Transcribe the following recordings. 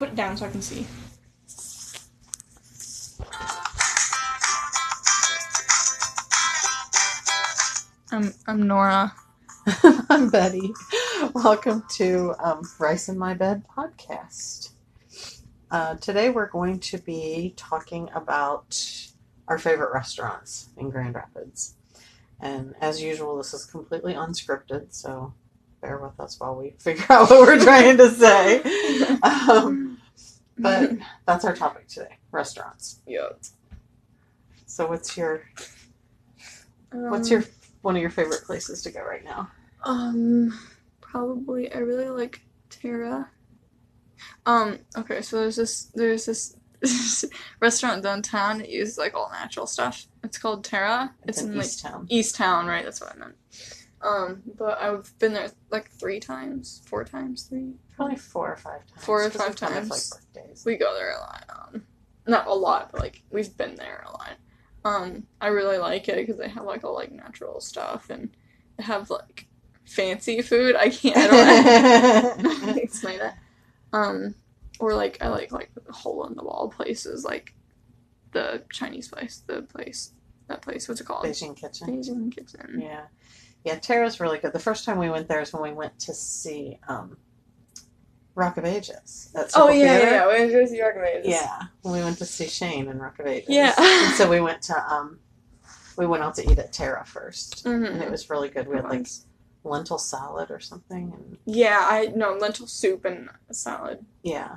Put it down so I can see. I'm I'm Norah. I'm Bettie. Welcome to um, Rice in My Bed podcast. Uh, today we're going to be talking about our favorite restaurants in Grand Rapids. And as usual, this is completely unscripted, so bear with us while we figure out what we're trying to say. Um, but that's our topic today restaurants. yeah. So, what's your what's your one of your favorite places to go right now? Um, probably I really like Terra. Um, okay, so there's this there's this restaurant downtown that uses like all natural stuff. It's called Terra. It's, It's in in like East Town. East Town, right? That's what I meant. Um, but I've been there like three times, four times, three. Probably four or five times. Four or five we kind of, times. like birthdays. We go there a lot. Um, not a lot, but like we've been there a lot. Um, I really like it because they have like all like natural stuff and they have like fancy food. I can't. I don't know explain that. Um, or like I like like hole in the wall places like the Chinese place, the place, that place. What's it called? Beijing Kitchen. Beijing Kitchen. Yeah. Yeah, Terra's really good. The first time we went there is when we went to see um, Rock of Ages at Oh yeah, Theater. yeah, yeah. When you recommend Yeah, when we went to see Shane in Rock of Ages. Yeah. and so we went to um, we went out to eat at Terra 1st and it Mm-hmm. was really good. We had like lentil salad or something, and Yeah, I no lentil soup and salad. yeah,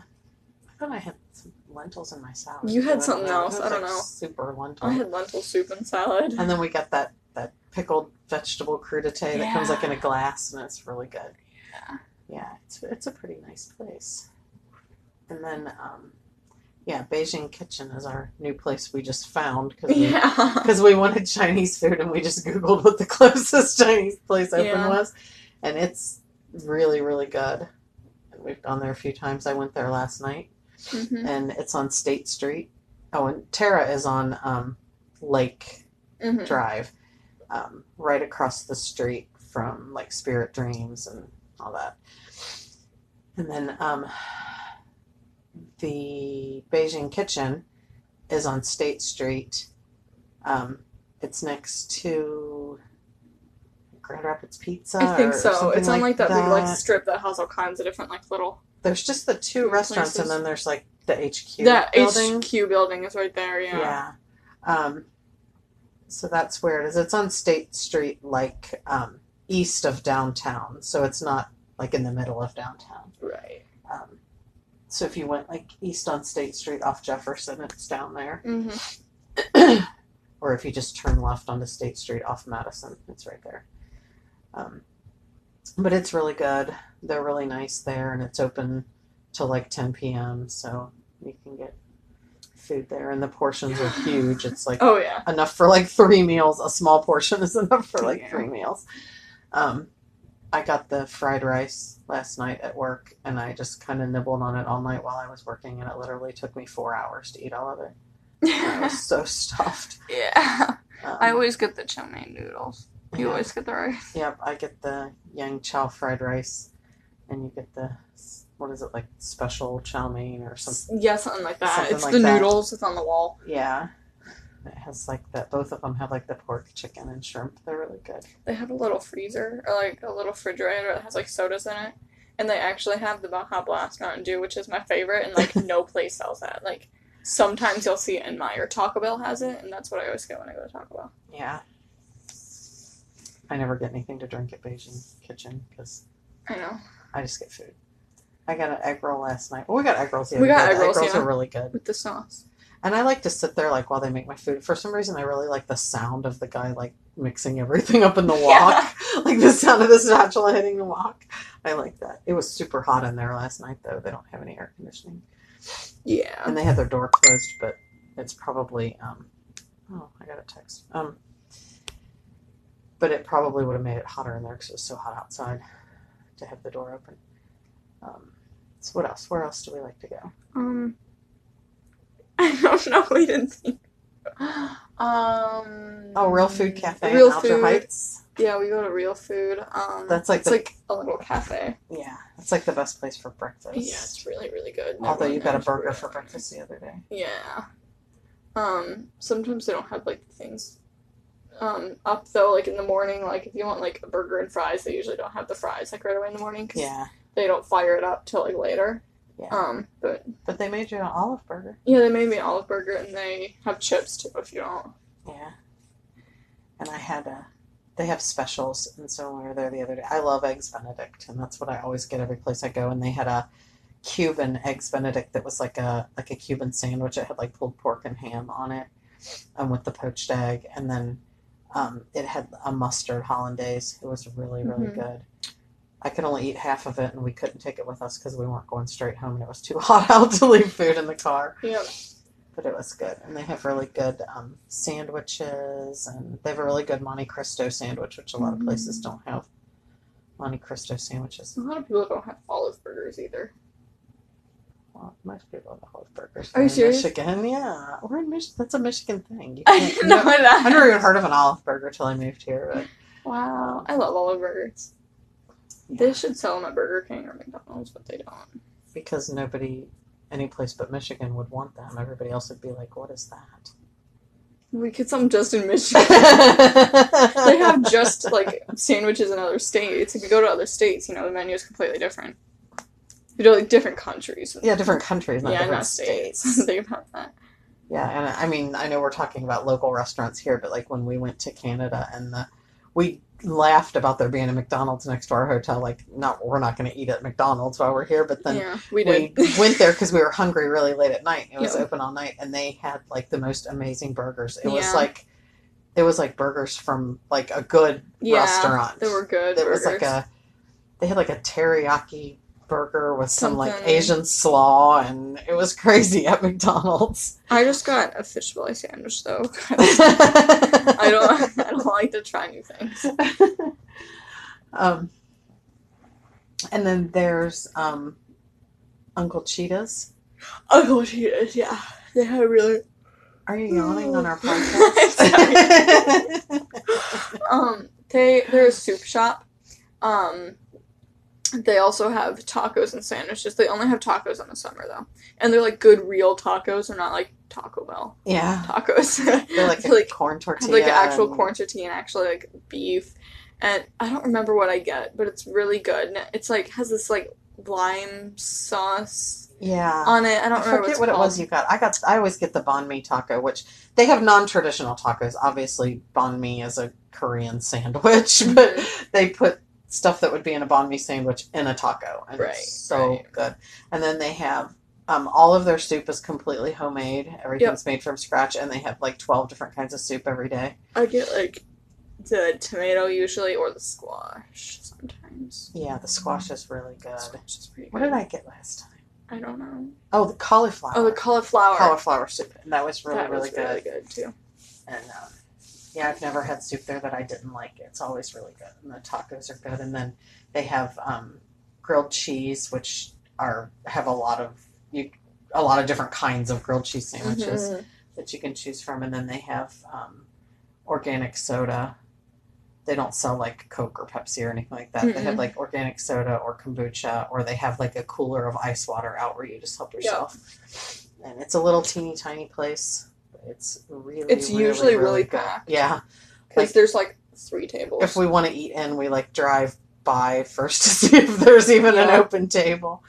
I thought I had some lentils in my salad. You had don't something know. else, I don't like, know. Super lentil. I had lentil soup and salad. And then we got that that pickled vegetable crudité that comes like in a glass, and it's really good. Yeah. Yeah, it's it's a pretty nice place. And then, um, yeah, Beijing Kitchen is our new place we just found because we, Yeah. we wanted Chinese food and we just Googled what the closest Chinese place open Yeah. was, and it's really really good. And we've gone there a few times. I went there last night, hmm and it's on State Street. Oh, and Terra is on um, Lake hmm Drive, um, right across the street from like Spirit Dreams and all that. And then um, the Beijing Kitchen is on State Street. Um, it's next to Grand Rapids Pizza. I think so. It's on like that, big like strip that has all kinds of different like little. There's just the two restaurants, and then there's like the HQ that building. HQ building is right there. Yeah. Yeah. Um, so that's where it is. It's on State Street, like um, east of downtown. So it's not like in the middle of downtown. Right. Um, so if you went like east on State Street off Jefferson, it's down there. hmm or if you just turn left onto State Street off Madison, it's right there. Um, but it's really good. They're really nice there, and it's open till like 10 p.m. So you can get food there, and the portions are huge. It's like Oh yeah. enough for like three meals. A small portion is enough for like Yeah. three meals. Um, I got the fried rice last night at work, and I just kind of nibbled on it all night while I was working, and it literally took me four hours to eat all of it. I was so stuffed. yeah. Um, I always get the chow mein noodles. You yeah. always get the rice. Yep, I get the yang chow fried rice, and you get the what is it like special chow mein or something? Yeah, something like that. Something it's like the that. noodles. It's on the wall. Yeah, it has like that. Both of them have like the pork, chicken, and shrimp. They're really good. They have a little freezer or like a little refrigerator that has like sodas in it. And they actually have the Baja Blast Mountain Dew, which is my favorite, and like no place sells that. Like sometimes you'll see it in Meijer. Taco Bell has it, and that's what I always get when I go to Taco Bell. Yeah. I never get anything to drink at Beijing Kitchen because I know. I just get food. I got an egg roll last night. Well, we got egg rolls the We got egg rolls, egg rolls yeah. are really good. With the sauce. And I like to sit there like while they make my food. For some reason, I really like the sound of the guy like mixing everything up in the wok, like the sound of the spatula hitting the wok. I like that. It was super hot in there last night, though. They don't have any air conditioning, Yeah. and they had their door closed. But it's probably um, oh, I got a text. Um, but it probably would have made it hotter in there because it was so hot outside to have the door open. Um, so what else? Where else do we like to go? Um, I don't know. We didn't think. Um. Oh, Real Food Cafe Real in Alger Food. Heights. Yeah, we go to Real Food. Um, That's like it's the- like a little cafe. Yeah, it's like the best place for breakfast. Yeah, it's really really good. Although you got a burger for breakfast the other day. Yeah. Um, sometimes they don't have like things um up though like in the morning like if you want like a burger and fries they usually don't have the fries like right away in the morning because Yeah, they don't fire it up till like later Yeah. um but but they made you an olive burger. yeah they made me an olive burger and they have chips too if you don't Yeah. And I had a. They have specials, and so we were there the other day, I love eggs Benedict, and that's what I always get every place I go. And they had a Cuban eggs Benedict that was like a like a Cuban sandwich. It had like pulled pork and ham on it, and with the poached egg, and then um, it had a mustard hollandaise. It was really really Mhm. good. I could only eat half of it, and we couldn't take it with us because we weren't going straight home, and it was too hot out to leave food in the car yeah but it was good. And they have really good um, sandwiches, and they have a really good Monte Cristo sandwich, which a lot of places Mm. don't have. Monte Cristo sandwiches. a lot of people don't have olive burgers either Well, most people have olive burgers. Are you serious? Michigan, yeah, we're in Michigan. That's a Michigan thing. You I didn't know no- that I never even heard of an olive burger till I moved here. But wow I love olive burgers they should sell them at Burger King or McDonald's but they don't because nobody, any place but Michigan would want them. Everybody else would be like, "What is that?" we could sell them just in Michigan they they have just like sandwiches in other states. If you go to other states, you know the menu is completely different. You know, like different countries. yeah, different countries, not yeah, different not states. states. Think about that. Yeah, and I mean, I know we're talking about local restaurants here, but like when we went to Canada and the, we laughed about there being a McDonald's next to our hotel. Like, not we're not going to eat at McDonald's while we're here, but then yeah, we we, went there because we were hungry really late at night. It was Yeah. open all night, and they had like the most amazing burgers. It was like, it was like burgers from like a good yeah, restaurant. They were good. It was like a, they had like a teriyaki burger with some like Asian slaw, and it was crazy at McDonald's. I just got a fish fillet sandwich though. I don't. I don't like to try new things. um, and then there's um, Uncle Cheetah's. Uncle Cheetahs, yeah, they had really. Are you yawning on our podcast? Um, they they're a soup shop. Um, they also have tacos and sandwiches. They only have tacos in the summer though, and they're like good real tacos. They're not like Taco Bell yeah, tacos. they're like like corn tortilla. like actual and- corn tortilla and actually like beef. And I don't remember what I get, but it's really good. And it's like has this like lime sauce Yeah. on it. I I don't remember forget what, it's it was you got. I got. I always get the banh mi taco, which they have non-traditional tacos. Obviously, banh mi is a Korean sandwich, but Mhm. they put stuff that would be in a banh mi sandwich in a taco, and Right, it's so right. good. And then they have um, all of their soup is completely homemade. Everything's made from scratch, and they have like twelve different kinds of soup every day. I get like the tomato usually or the squash sometimes. Yeah, the squash is really good. Is pretty What did I get last time? I don't know. Oh, the cauliflower. Oh, the cauliflower. cauliflower soup, and that was really that really was good. really good too. And um, yeah, I've never had soup there that I didn't like. It's always really good, and the tacos are good. And then they have um, grilled cheese, which are have a lot of you, a lot of different kinds of grilled cheese sandwiches Mhm. that you can choose from. And then they have um, organic soda. They don't sell like Coke or Pepsi or anything like that. They have like organic soda or kombucha, or they have like a cooler of ice water out where you just help yourself. And it's a little teeny tiny place. It's really It's really, usually really, really packed. Yeah. Because Like- there's like three tables. If we want to eat in, we like drive by first to see if there's even an open table.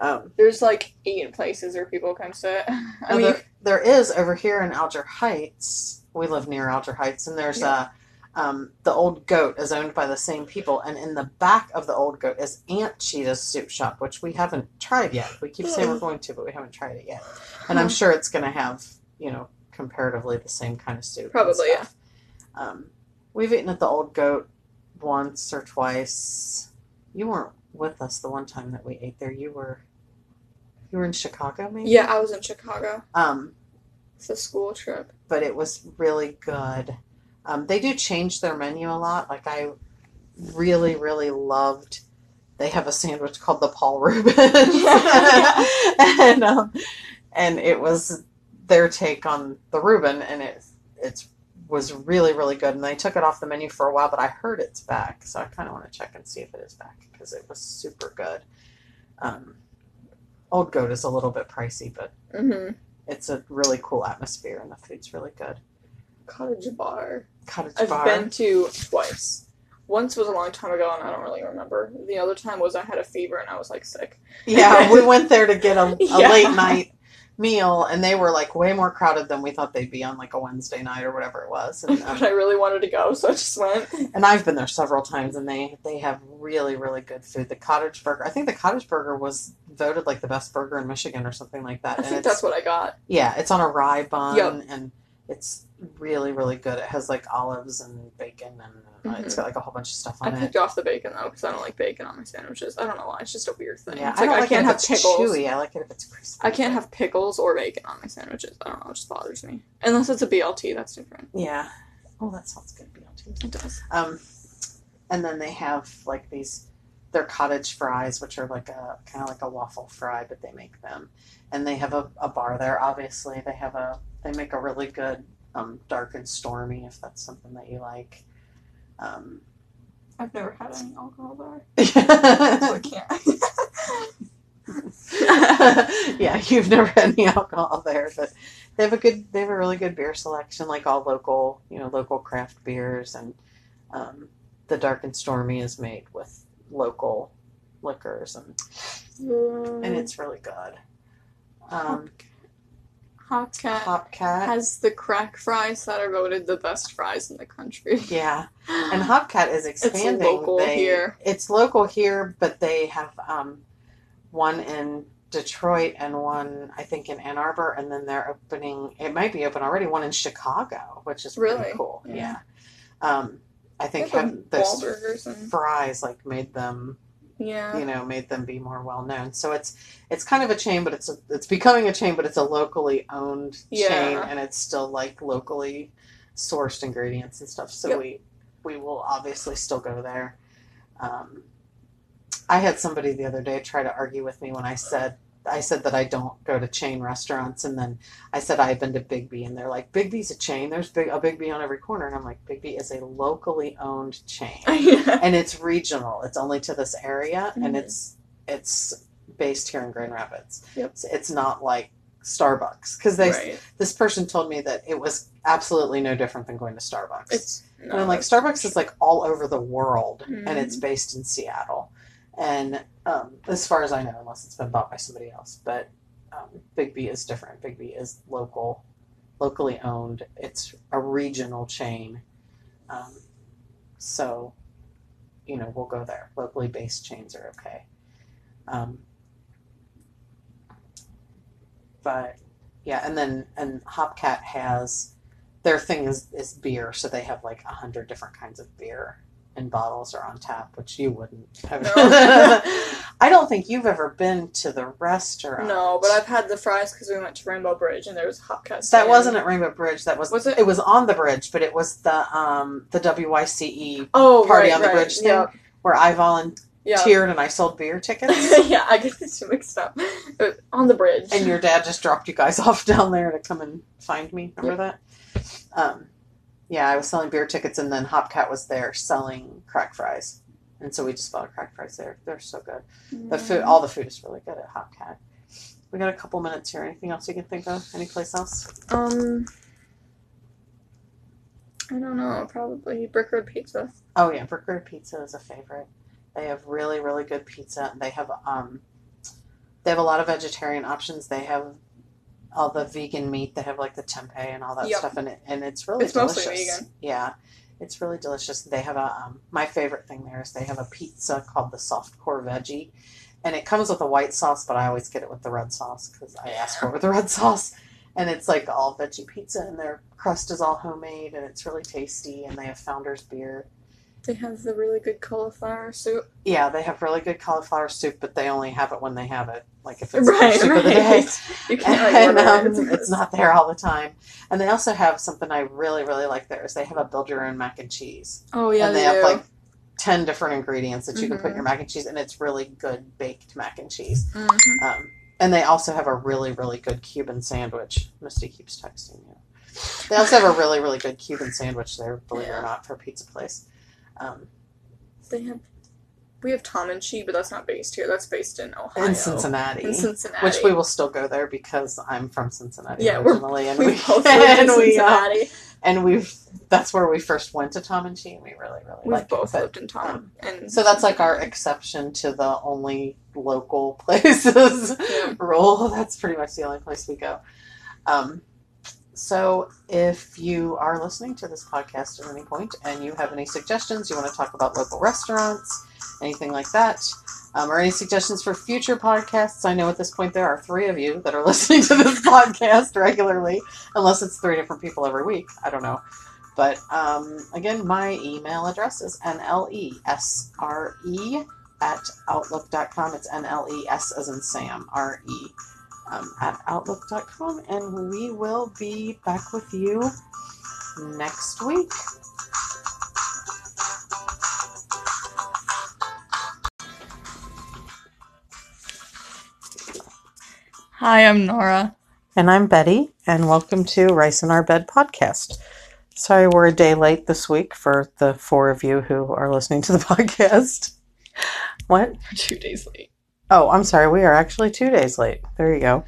Um, there's like eight places where people come sit. I mean, there, there is over here in Alger Heights. We live near Alger Heights, and there's a um, the old goat is owned by the same people, and in the back of the old goat is Aunt Cheetah's soup shop, which we haven't tried yet. We keep saying we're going to, but we haven't tried it yet. And I'm sure it's going to have you know comparatively the same kind of soup. Probably, yeah. Um, we've eaten at the old goat once or twice. You weren't with us the one time that we ate there. You were. You were in Chicago, maybe. yeah, I was in Chicago. Um, It's a school trip. but it was really good. Um, they do change their menu a lot. Like I really, really loved. They have a sandwich called the Paul Reubens, and um, and it was their take on the Reuben, and it it's was really really good, and they took it off the menu for a while, but I heard it's back, so I kind of want to check and see if it is back because it was super good. Um, Old Goat is a little bit pricey, but hmm it's a really cool atmosphere, and the food's really good. Cottage bar. Cottage Bar. I've been to twice. Once was a long time ago, and I don't really remember. The other time was I had a fever and I was like sick. Yeah, we went there to get a, a Yeah. late night meal, and they were like way more crowded than we thought they'd be on like a Wednesday night or whatever it was. And, um, But I really wanted to go, so I just went. and I've been there several times, and they they have really really good food. The cottage burger, I think the cottage burger was voted like the best burger in Michigan or something like that. I and think that's what I got. yeah, it's on a rye bun, Yep. and it's really really good. It has like olives and bacon, and uh, it's got like a whole bunch of stuff I on it. I picked off the bacon though because I don't like bacon on my sandwiches. I don't know why. It's just a weird thing. Yeah, it's I like don't I, like can't it have if it's pickles. chewy. I like it if it's crispy. I can't have pickles or bacon on my sandwiches. I don't know. It just bothers me. Unless it's a BLT, that's different. Yeah. Oh, that sounds good. BLT. It does. Um, and then they have like these, they're cottage fries, which are like a kind of like a waffle fry, but they make them, and they have a, a bar there. Obviously, they have a they make a really good um, dark and stormy if that's something that you like. Um, I've never had any alcohol there, so I can't. yeah, you've never had any alcohol there, but they have a good, they have a really good beer selection, like all local, you know, local craft beers, and um, the Dark and Stormy is made with local liquors, and and it's really good. Um, Hopcat Hopcat, has the crack fries that are voted the best fries in the country. yeah, and Hopcat is expanding. It's local They- here. It's local here, but they have um, one in Detroit and one I think in Ann Arbor, and then they're opening. It might be open already. One in Chicago, which is Really? cool. Yeah. Yeah. Um, I think have those fries like made them yeah. you know made them be more well known. So it's it's kind of a chain, but it's a, it's becoming a chain, but it's a locally owned chain, and it's still like locally sourced ingredients and stuff. So Yep. we we will obviously still go there. Um, I had somebody the other day try to argue with me when I said I said that I don't go to chain restaurants, and then I said I've been to Biggby, and they're like, Biggby's a chain. There's big a Biggby on every corner, and I'm like, Biggby is a locally owned chain yeah. and it's regional. It's only to this area, and Mhm. it's it's based here in Grand Rapids. Yep. So it's not like Starbucks because they right. this person told me that it was absolutely no different than going to Starbucks. It's and I'm like Starbucks is like all over the world, and it's based in Seattle, and um, as far as I know, unless it's been bought by somebody else, but um, Biggby is different. Biggby is local, locally owned. It's a regional chain, um, so you know we'll go there. Locally based chains are okay, um, but yeah, and then and Hopcat has their thing is is beer, so they have like a hundred different kinds of beer in bottles or on tap, which you wouldn't. Have. No. I don't think you've ever been to the restaurant. No, but I've had the fries because we went to Rainbow Bridge and there was hot Hopcat. That wasn't at Rainbow Bridge. That was Was it? It was on the bridge, but it was the um the WYCE Oh, party right, on the right. bridge thing Yeah, where I volunteered yeah. and I sold beer tickets. yeah, I get this mixed up. On the bridge. and your dad just dropped you guys off down there to come and find me. Remember that? Um, yeah, I was selling beer tickets, and then Hopcat was there selling crack fries, and so we just bought a crack fries there. They're so good. The food, all the food is really good at Hopcat. We got a couple minutes here. Anything else you can think of? Any place else? Um, I don't know. Probably Brick Road Pizza. Oh yeah, Brick Road Pizza is a favorite. They have really really good pizza. They have um, they have a lot of vegetarian options. They have all the vegan meat. They have like the tempeh and all that Yep. stuff in it, and it's really delicious. It's mostly delicious. vegan. Yeah, it's really delicious. They have a um, my favorite thing there is they have a pizza called the soft core veggie, and it comes with a white sauce, but I always get it with the red sauce because I ask for it with the red sauce. And it's like all veggie pizza, and their crust is all homemade, and it's really tasty. And they have Founder's beer. They have the really good cauliflower soup. Yeah, they have really good cauliflower soup, but they only have it when they have it. Like if it's Right, soup of the day. You can't like and um, it's not there all the time. And they also have something I really, really like there is they have a build your own mac and cheese. Oh yeah, and they, they, have do. like ten different ingredients that you can put in your mac and cheese, and it's really good baked mac and cheese. Mhm. Um, and they also have a really, really good Cuban sandwich. Misty keeps texting you. They also have a really, really good Cuban sandwich there, believe it or not, for a pizza place. Um, They have. We have Tom and Chee, but that's not based here. That's based in Ohio. in Cincinnati. In Cincinnati. Which we will still go there because I'm from Cincinnati Yeah, we're- originally, and We we, both in and we uh, Cincinnati. and we've that's where we first went to Tom and Chee, and we really, really We've both it. lived in Tom. um, and So that's like our exception to the only local places Yeah. rule. That's pretty much the only place we go. Um, so if you are listening to this podcast at any point and you have any suggestions, you want to talk about local restaurants, anything like that, um, or any suggestions for future podcasts, I know at this point there are three of you that are listening to this podcast regularly, unless it's three different people every week. I don't know. But um, again, my email address is nlesre at outlook.com. It's N-L-E-S as in Sam, R-E, um, at outlook.com. And we will be back with you next week. Hi, I'm Norah. And I'm Bettie, and welcome to Rice in Our Bed podcast. Sorry we're a day late this week for the four of you who are listening to the podcast. What? We're two days late. Oh, I'm sorry. We are actually two days late. There you go.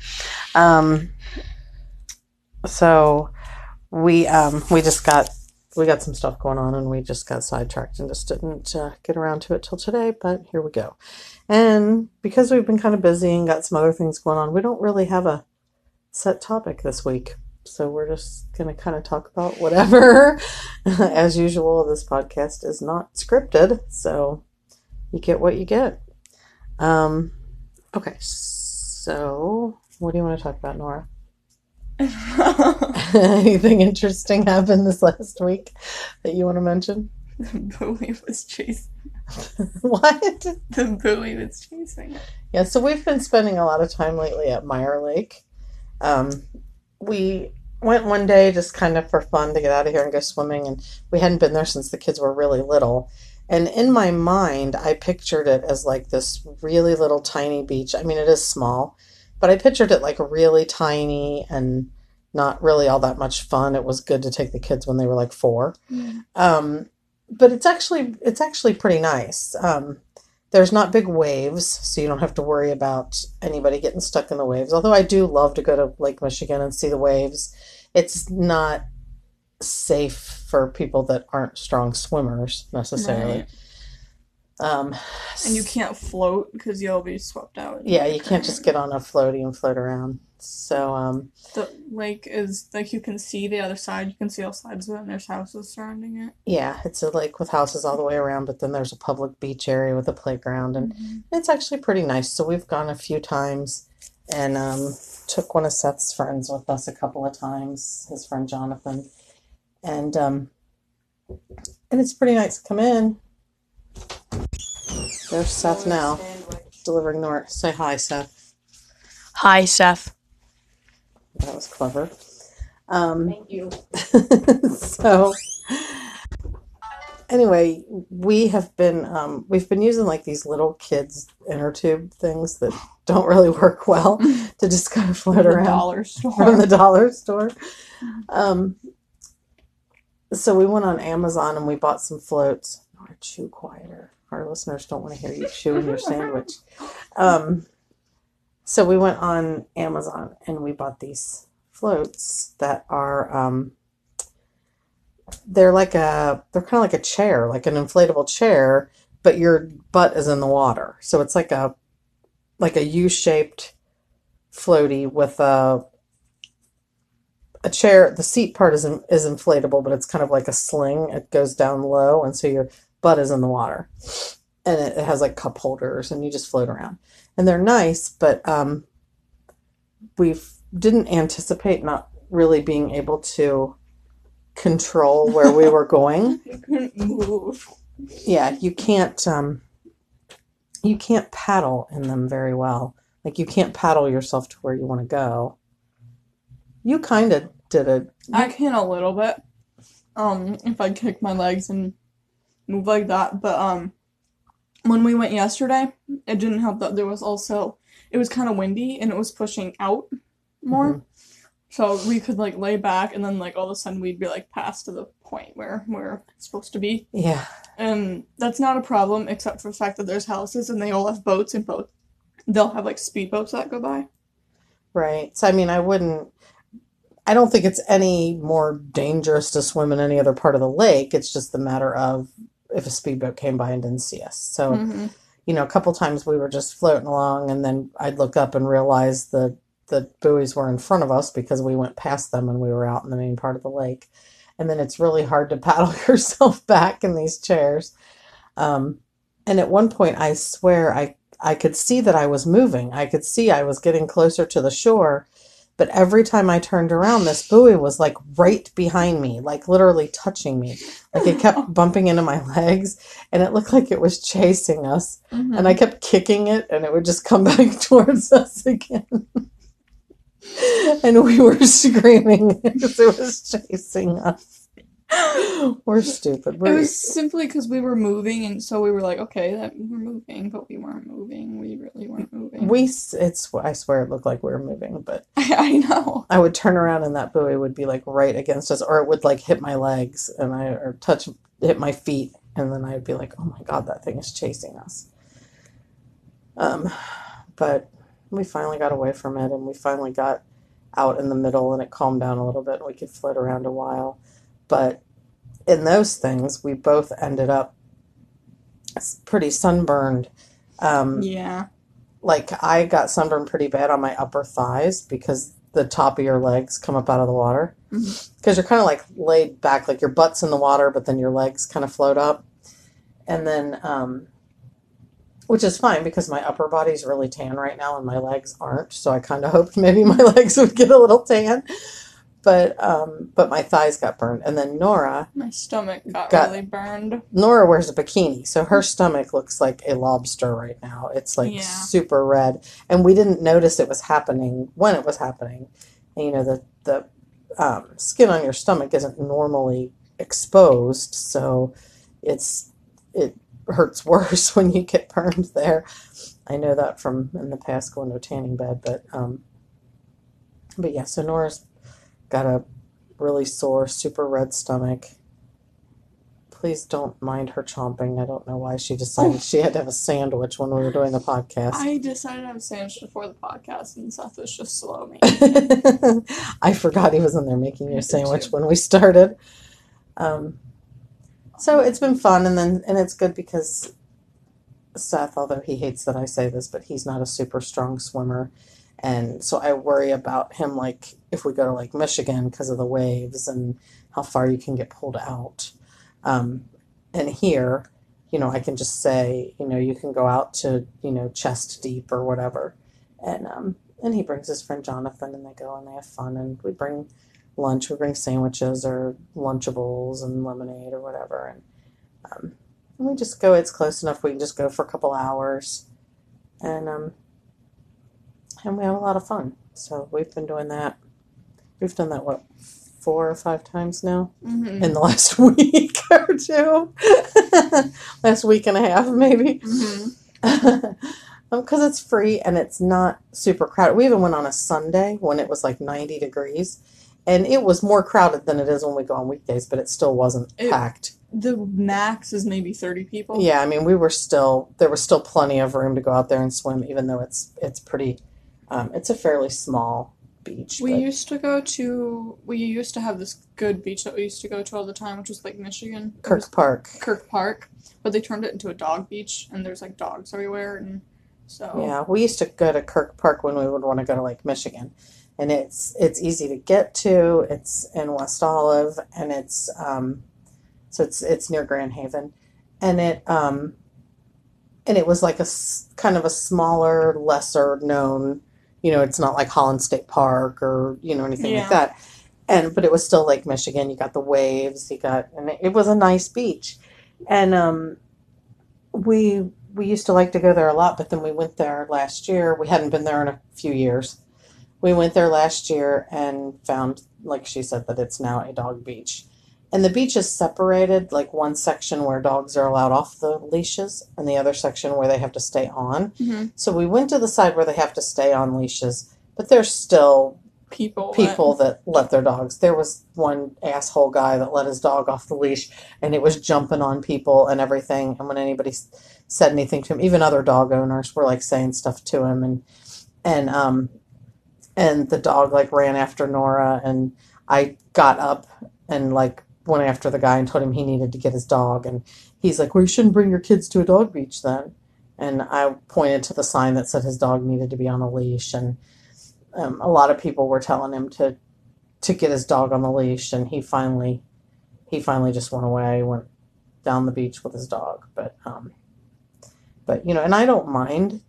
Um, so we um, we just got we got some stuff going on, and we just got sidetracked and just didn't uh, get around to it till today. But here we go. And because we've been kind of busy and got some other things going on, we don't really have a set topic this week. So we're just going to kind of talk about whatever. As usual, this podcast is not scripted, so you get what you get. Um, okay, so what do you want to talk about, Norah? Anything interesting happened this last week that you want to mention? the buoy was chasing. what? The buoy was chasing. Yeah, so we've been spending a lot of time lately at Meyer Lake. Um, we went one day just kind of for fun to get out of here and go swimming, and we hadn't been there since the kids were really little. And in my mind, I pictured it as like this really little tiny beach. I mean, it is small, but I pictured it like really tiny and not really all that much fun. It was good to take the kids when they were like four. Um, but it's actually it's actually pretty nice. Um, there's not big waves, so you don't have to worry about anybody getting stuck in the waves. Although I do love to go to Lake Michigan and see the waves. It's not safe for people that aren't strong swimmers necessarily. Right. Um, And you can't float because you'll be swept out. yeah, you can't just get on a floaty and float around. So um, The lake is like you can see the other side. You can see all sides of it, and there's houses surrounding it. yeah, it's a lake with houses all the way around, but then there's a public beach area with a playground, and it's actually pretty nice. So we've gone a few times, and um, took one of Seth's friends with us a couple of times. His friend Jonathan, and um, and it's pretty nice. To come in. There's Seth now delivering Norah. Say hi, Seth. Hi, Seth. That was clever. Um, Thank you. so anyway, we have been um, we've been using like these little kids inner tube things that don't really work well to just kind of float The around dollar store. from the dollar store. Um, so we went on Amazon and we bought some floats. Or chew quieter. Our listeners don't want to hear you chewing your sandwich. Um, so we went on Amazon and we bought these floats that are um, they're like a they're kind of like a chair, like an inflatable chair, but your butt is in the water. So it's like a like a U-shaped floaty with a a chair. The seat part is is inflatable, but it's kind of like a sling. It goes down low, and so your butt is in the water, and it, it has like cup holders, and you just float around. And they're nice, but um, we didn't anticipate not really being able to control where we were going You couldn't move. yeah you can't um you can't paddle in them very well like you can't paddle yourself to where you want to go you kind of did it I can a little bit. Um, if I kick my legs and move like that, but um, when we went yesterday, it didn't help that there was also it was kind of windy and it was pushing out more. So we could like lay back and then like all of a sudden we'd be like past to the point where we're supposed to be. Yeah. And that's not a problem except for the fact that there's houses and they all have boats and boats. they'll have like speedboats that go by. Right. So I mean, I wouldn't. I don't think it's any more dangerous to swim in any other part of the lake. It's just the matter of if a speedboat came by and didn't see us. So, hmm you know, a couple times we were just floating along, and then I'd look up and realize the the buoys were in front of us because we went past them and we were out in the main part of the lake. And then it's really hard to paddle yourself back in these chairs. Um, and at one point, I swear I I could see that I was moving. I could see I was getting closer to the shore. But every time I turned around, this buoy was like right behind me, like literally touching me. Like it kept bumping into my legs and it looked like it was chasing us. And I mm-hmm. kept kicking it and it would just come back towards us again. and we were screaming because it was chasing us. We're stupid. It We're, was simply because we were moving, and so we were like, okay, that we're moving, but we weren't moving. We really weren't moving. We it's I swear it looked like we were moving, but I, I know. I would turn around and that buoy would be like right against us, or it would like hit my legs and I, or touch, hit my feet. And then I'd be like, oh my God, that thing is chasing us. Um, but we finally got away from it and we finally got out in the middle and it calmed down a little bit and we could float around a while. But in those things, we both ended up pretty sunburned. Um, Yeah. like I got sunburned pretty bad on my upper thighs because the top of your legs come up out of the water. Because you're kind of like laid back, like your butt's in the water, but then your legs kind of float up. And then, um, which is fine because my upper body's really tan right now and my legs aren't. So I kind of hoped maybe my legs would get a little tan. But um, but my thighs got burned. And then Norah, My stomach got, Got- really burned. Norah wears a bikini, so her stomach looks like a lobster right now. It's like Yeah. super red, and we didn't notice it was happening when it was happening. And you know the the um, skin on your stomach isn't normally exposed, so it's it hurts worse when you get burned there. I know that from in the past going to a tanning bed, but um, but yeah. So Norah's got a really sore, super red stomach. Please don't mind her chomping. I don't know why she decided she had to have a sandwich when we were doing the podcast. I decided to have a sandwich before the podcast, and Seth was just slow me. I forgot he was in there making I you a did sandwich when we started. Um, so it's been fun, and then and it's good because Seth, although he hates that I say this, but he's not a super strong swimmer, and so I worry about him like if we go to like Michigan because of the waves and how far you can get pulled out. Um, and here, you know, I can just say, you know, you can go out to you know chest deep or whatever, and um, and he brings his friend Jonathan, and they go and they have fun, and we bring lunch, we bring sandwiches or Lunchables and lemonade or whatever, and um, and we just go. It's close enough. We can just go for a couple hours, and um, and we have a lot of fun. So we've been doing that. We've done that what four or five times now hmm in the last week or two, last week and a half maybe because it's free and it's not super crowded. We even went on a Sunday when it was like 90 degrees, and it was more crowded than it is when we go on weekdays, but it still wasn't It- packed. The max is maybe 30 people. Yeah, I mean, we were still there was still plenty of room to go out there and swim, even though it's it's pretty. Um, it's a fairly small beach. We but- used to go to, we used to have this good beach that we used to go to all the time, which was Lake Michigan. It was Kirk Park. Kirk Park, but they turned it into a dog beach, and there's like dogs everywhere, and so Yeah, we used to go to Kirk Park when we would want to go to Lake Michigan, and it's it's easy to get to. It's in West Olive, and it's um, so it's it's near Grand Haven, and it um, and it was like a s- kind of a smaller, lesser known. You know, it's not like Holland State Park or you know anything Yeah. like that. And but it was still Lake Michigan. You got the waves. You got and it, it was a nice beach, and um, we we used to like to go there a lot, but then we went there last year. We hadn't been there in a few years. We went there last year and found, like she said, that it's now a dog beach. And the beach is separated, like one section where dogs are allowed off the leashes and the other section where they have to stay on. Mhm. So we went to the side where they have to stay on leashes, but there's still people. people that let their dogs. There was one asshole guy that let his dog off the leash and it was jumping on people and everything. And when anybody said anything to him, even other dog owners were like saying stuff to him and and um and the dog like ran after Norah and I got up and like went after the guy and told him he needed to get his dog. And he's like, Well you shouldn't bring your kids to a dog beach then. And I pointed to the sign that said his dog needed to be on a leash. And um, a lot of people were telling him to to get his dog on the leash. And he finally he finally just went away went down the beach with his dog. But um but you know and i don't mind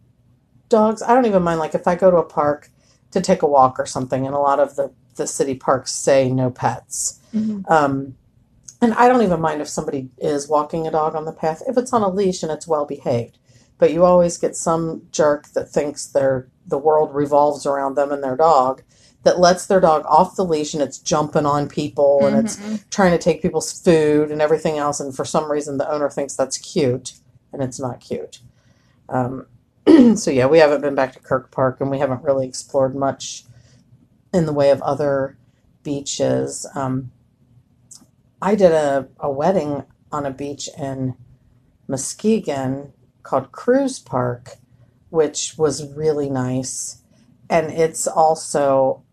dogs. I don't even mind like if i go to a park to take a walk or something. And a lot of the the city parks say no pets. Mhm. um and i don't even mind if somebody is walking a dog on the path. If it's on a leash and it's well behaved. But you always get some jerk that thinks their the world revolves around them and their dog that lets their dog off the leash and it's jumping on people and it's Mhm. trying to take people's food and everything else. And for some reason the owner thinks that's cute and it's not cute. Um, so yeah we haven't been back to kirk park and we haven't really explored much in the way of other beaches. Um, i did a, a wedding on a beach in muskegon called Kruse park which was really nice and it's also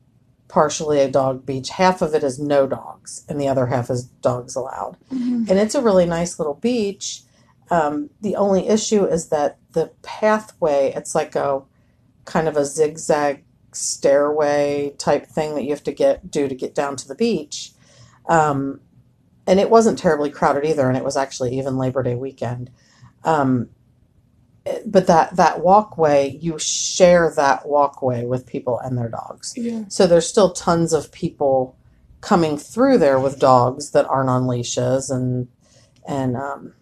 partially a dog beach. Half of it is no dogs, and the other half is dogs allowed. Mhm. And it's a really nice little beach. Um, the only issue is that the pathway, it's like a kind of a zigzag stairway type thing that you have to get do to get down to the beach. Um, and it wasn't terribly crowded either, and it was actually even Labor Day weekend. Um, but that that walkway, you share that walkway with people and their dogs. Yeah. So there's still tons of people coming through there with dogs that aren't on leashes, and and um,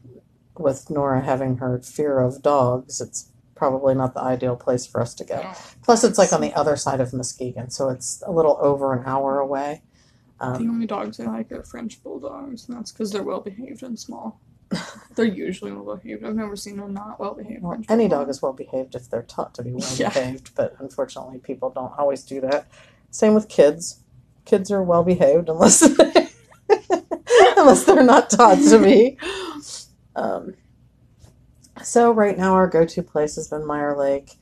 with Norah having her fear of dogs, it's probably not the ideal place for us to go. Plus, it's like on the other side of Muskegon, so it's a little over an hour away. The Um, only dogs I like are French bulldogs, and that's because they're well behaved and small. they're usually well behaved. I've never seen a not well behaved. well, French any bulldog. dog is well behaved if they're taught to be well Yeah. behaved, but unfortunately, people don't always do that. Same with kids. Kids are well behaved unless unless they're not taught to be. Um, so right now, our go-to place has been Meyer Lake.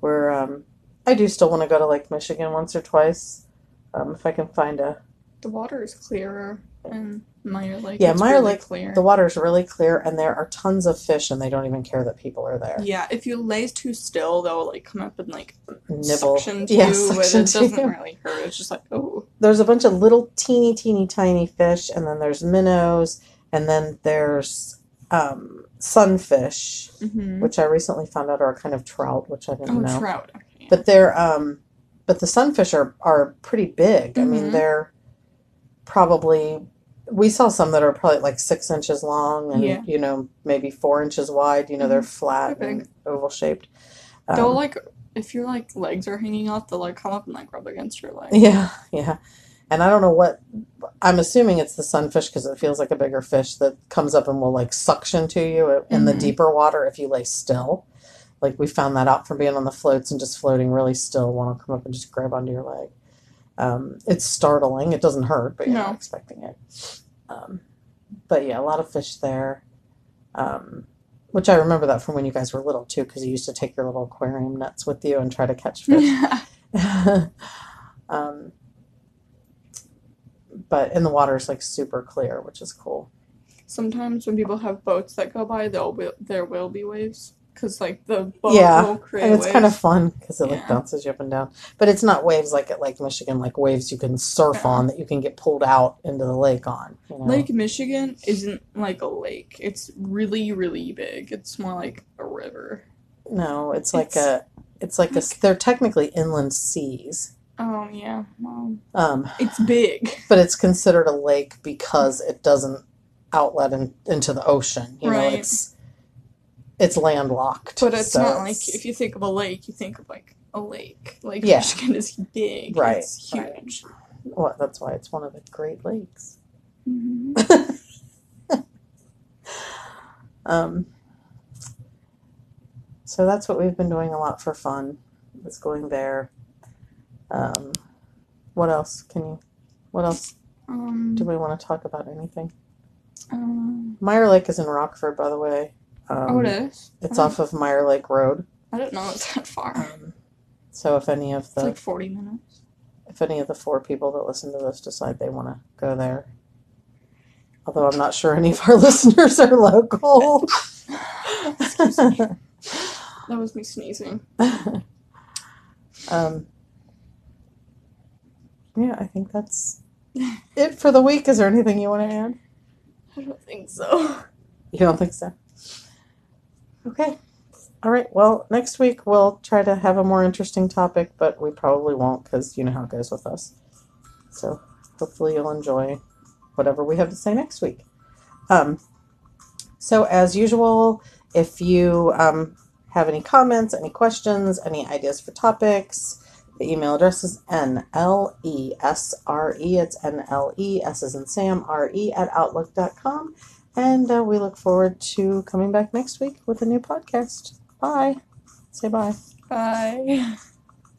Where um, I do still want to go to Lake Michigan once or twice, um, if I can find a. The water is clearer, and Meyer Lake. Yeah, Meyer really Lake, Clear. The water's really clear, and there are tons of fish, and they don't even care that people are there. yeah, if you lay too still, they'll like come up and like Nibble. suction to Yeah, you, suction but it doesn't you. really hurt. It's just like oh, there's a bunch of little teeny teeny tiny fish and then there's minnows and then there's um, sunfish mm-hmm. which i recently found out are a kind of trout which i didn't know. oh know trout. Okay. but they're um, but the sunfish are are pretty big i mean Mhm. they're probably we saw some that are probably like six inches long and Yeah. you know maybe four inches wide you know they're flat They're and oval shaped they'll Um, like if your like legs are hanging off they'll like come up and like rub against your leg. Yeah, yeah. And I don't know what I'm assuming it's the sunfish because it feels like a bigger fish that comes up and will like suction to you in the Mhm. deeper water if you lay still. Like we found that out from being on the floats and just floating really still. One will come up and just grab onto your leg. Um, it's startling. It doesn't hurt, but you're No. not expecting it. Um, but yeah, a lot of fish there. Um, which I remember that from when you guys were little too, because you used to take your little aquarium nets with you and try to catch fish. um, but and the water is like super clear, which is cool. Sometimes when people have boats that go by, there'll be, there will be waves because like the boat Yeah, create And it's waves. kind of fun because it like bounces you up and down. But it's not waves like at Lake Michigan, like waves you can surf Yeah. on that you can get pulled out into the lake on. You know? Lake Michigan isn't like a lake. It's really really big. It's more like a river. No, it's like It's a. It's like a. They're technically inland seas, Oh yeah, well, um, it's big. but it's considered a lake because it doesn't outlet in, into the ocean. You know, Right. it's it's landlocked. But it's so not like if you think of a lake, you think of like a lake. Like Yeah. Michigan is big. Right, It's right. huge. well, that's why it's one of the Great Lakes. Mhm. Um, so that's what we've been doing a lot for fun. Is going there. Um, What else can you? What else Um, do we want to talk about? Anything? um, Meyer Lake is in Rockford, by the way. Um, oh, it is. It's off of Meyer Lake Road. I don't know it's that far. Um, so if any of It's the like forty minutes. if any of the four people that listen to this decide they want to go there, although I'm not sure any of our listeners are local. That was me sneezing. um, yeah, I think that's it for the week. Is there anything you want to add? I don't think so. You don't think so? Okay. All right. Well, next week we'll try to have a more interesting topic, but we probably won't because you know how it goes with us. So hopefully you'll enjoy whatever we have to say next week. Um, so as usual, if you um, have any comments, any questions, any ideas for topics, the email address is nlesre. It's N-L-E-S as in Sam, R-E at outlook.com. And uh, we look forward to coming back next week with a new podcast. Bye. Say bye. Bye.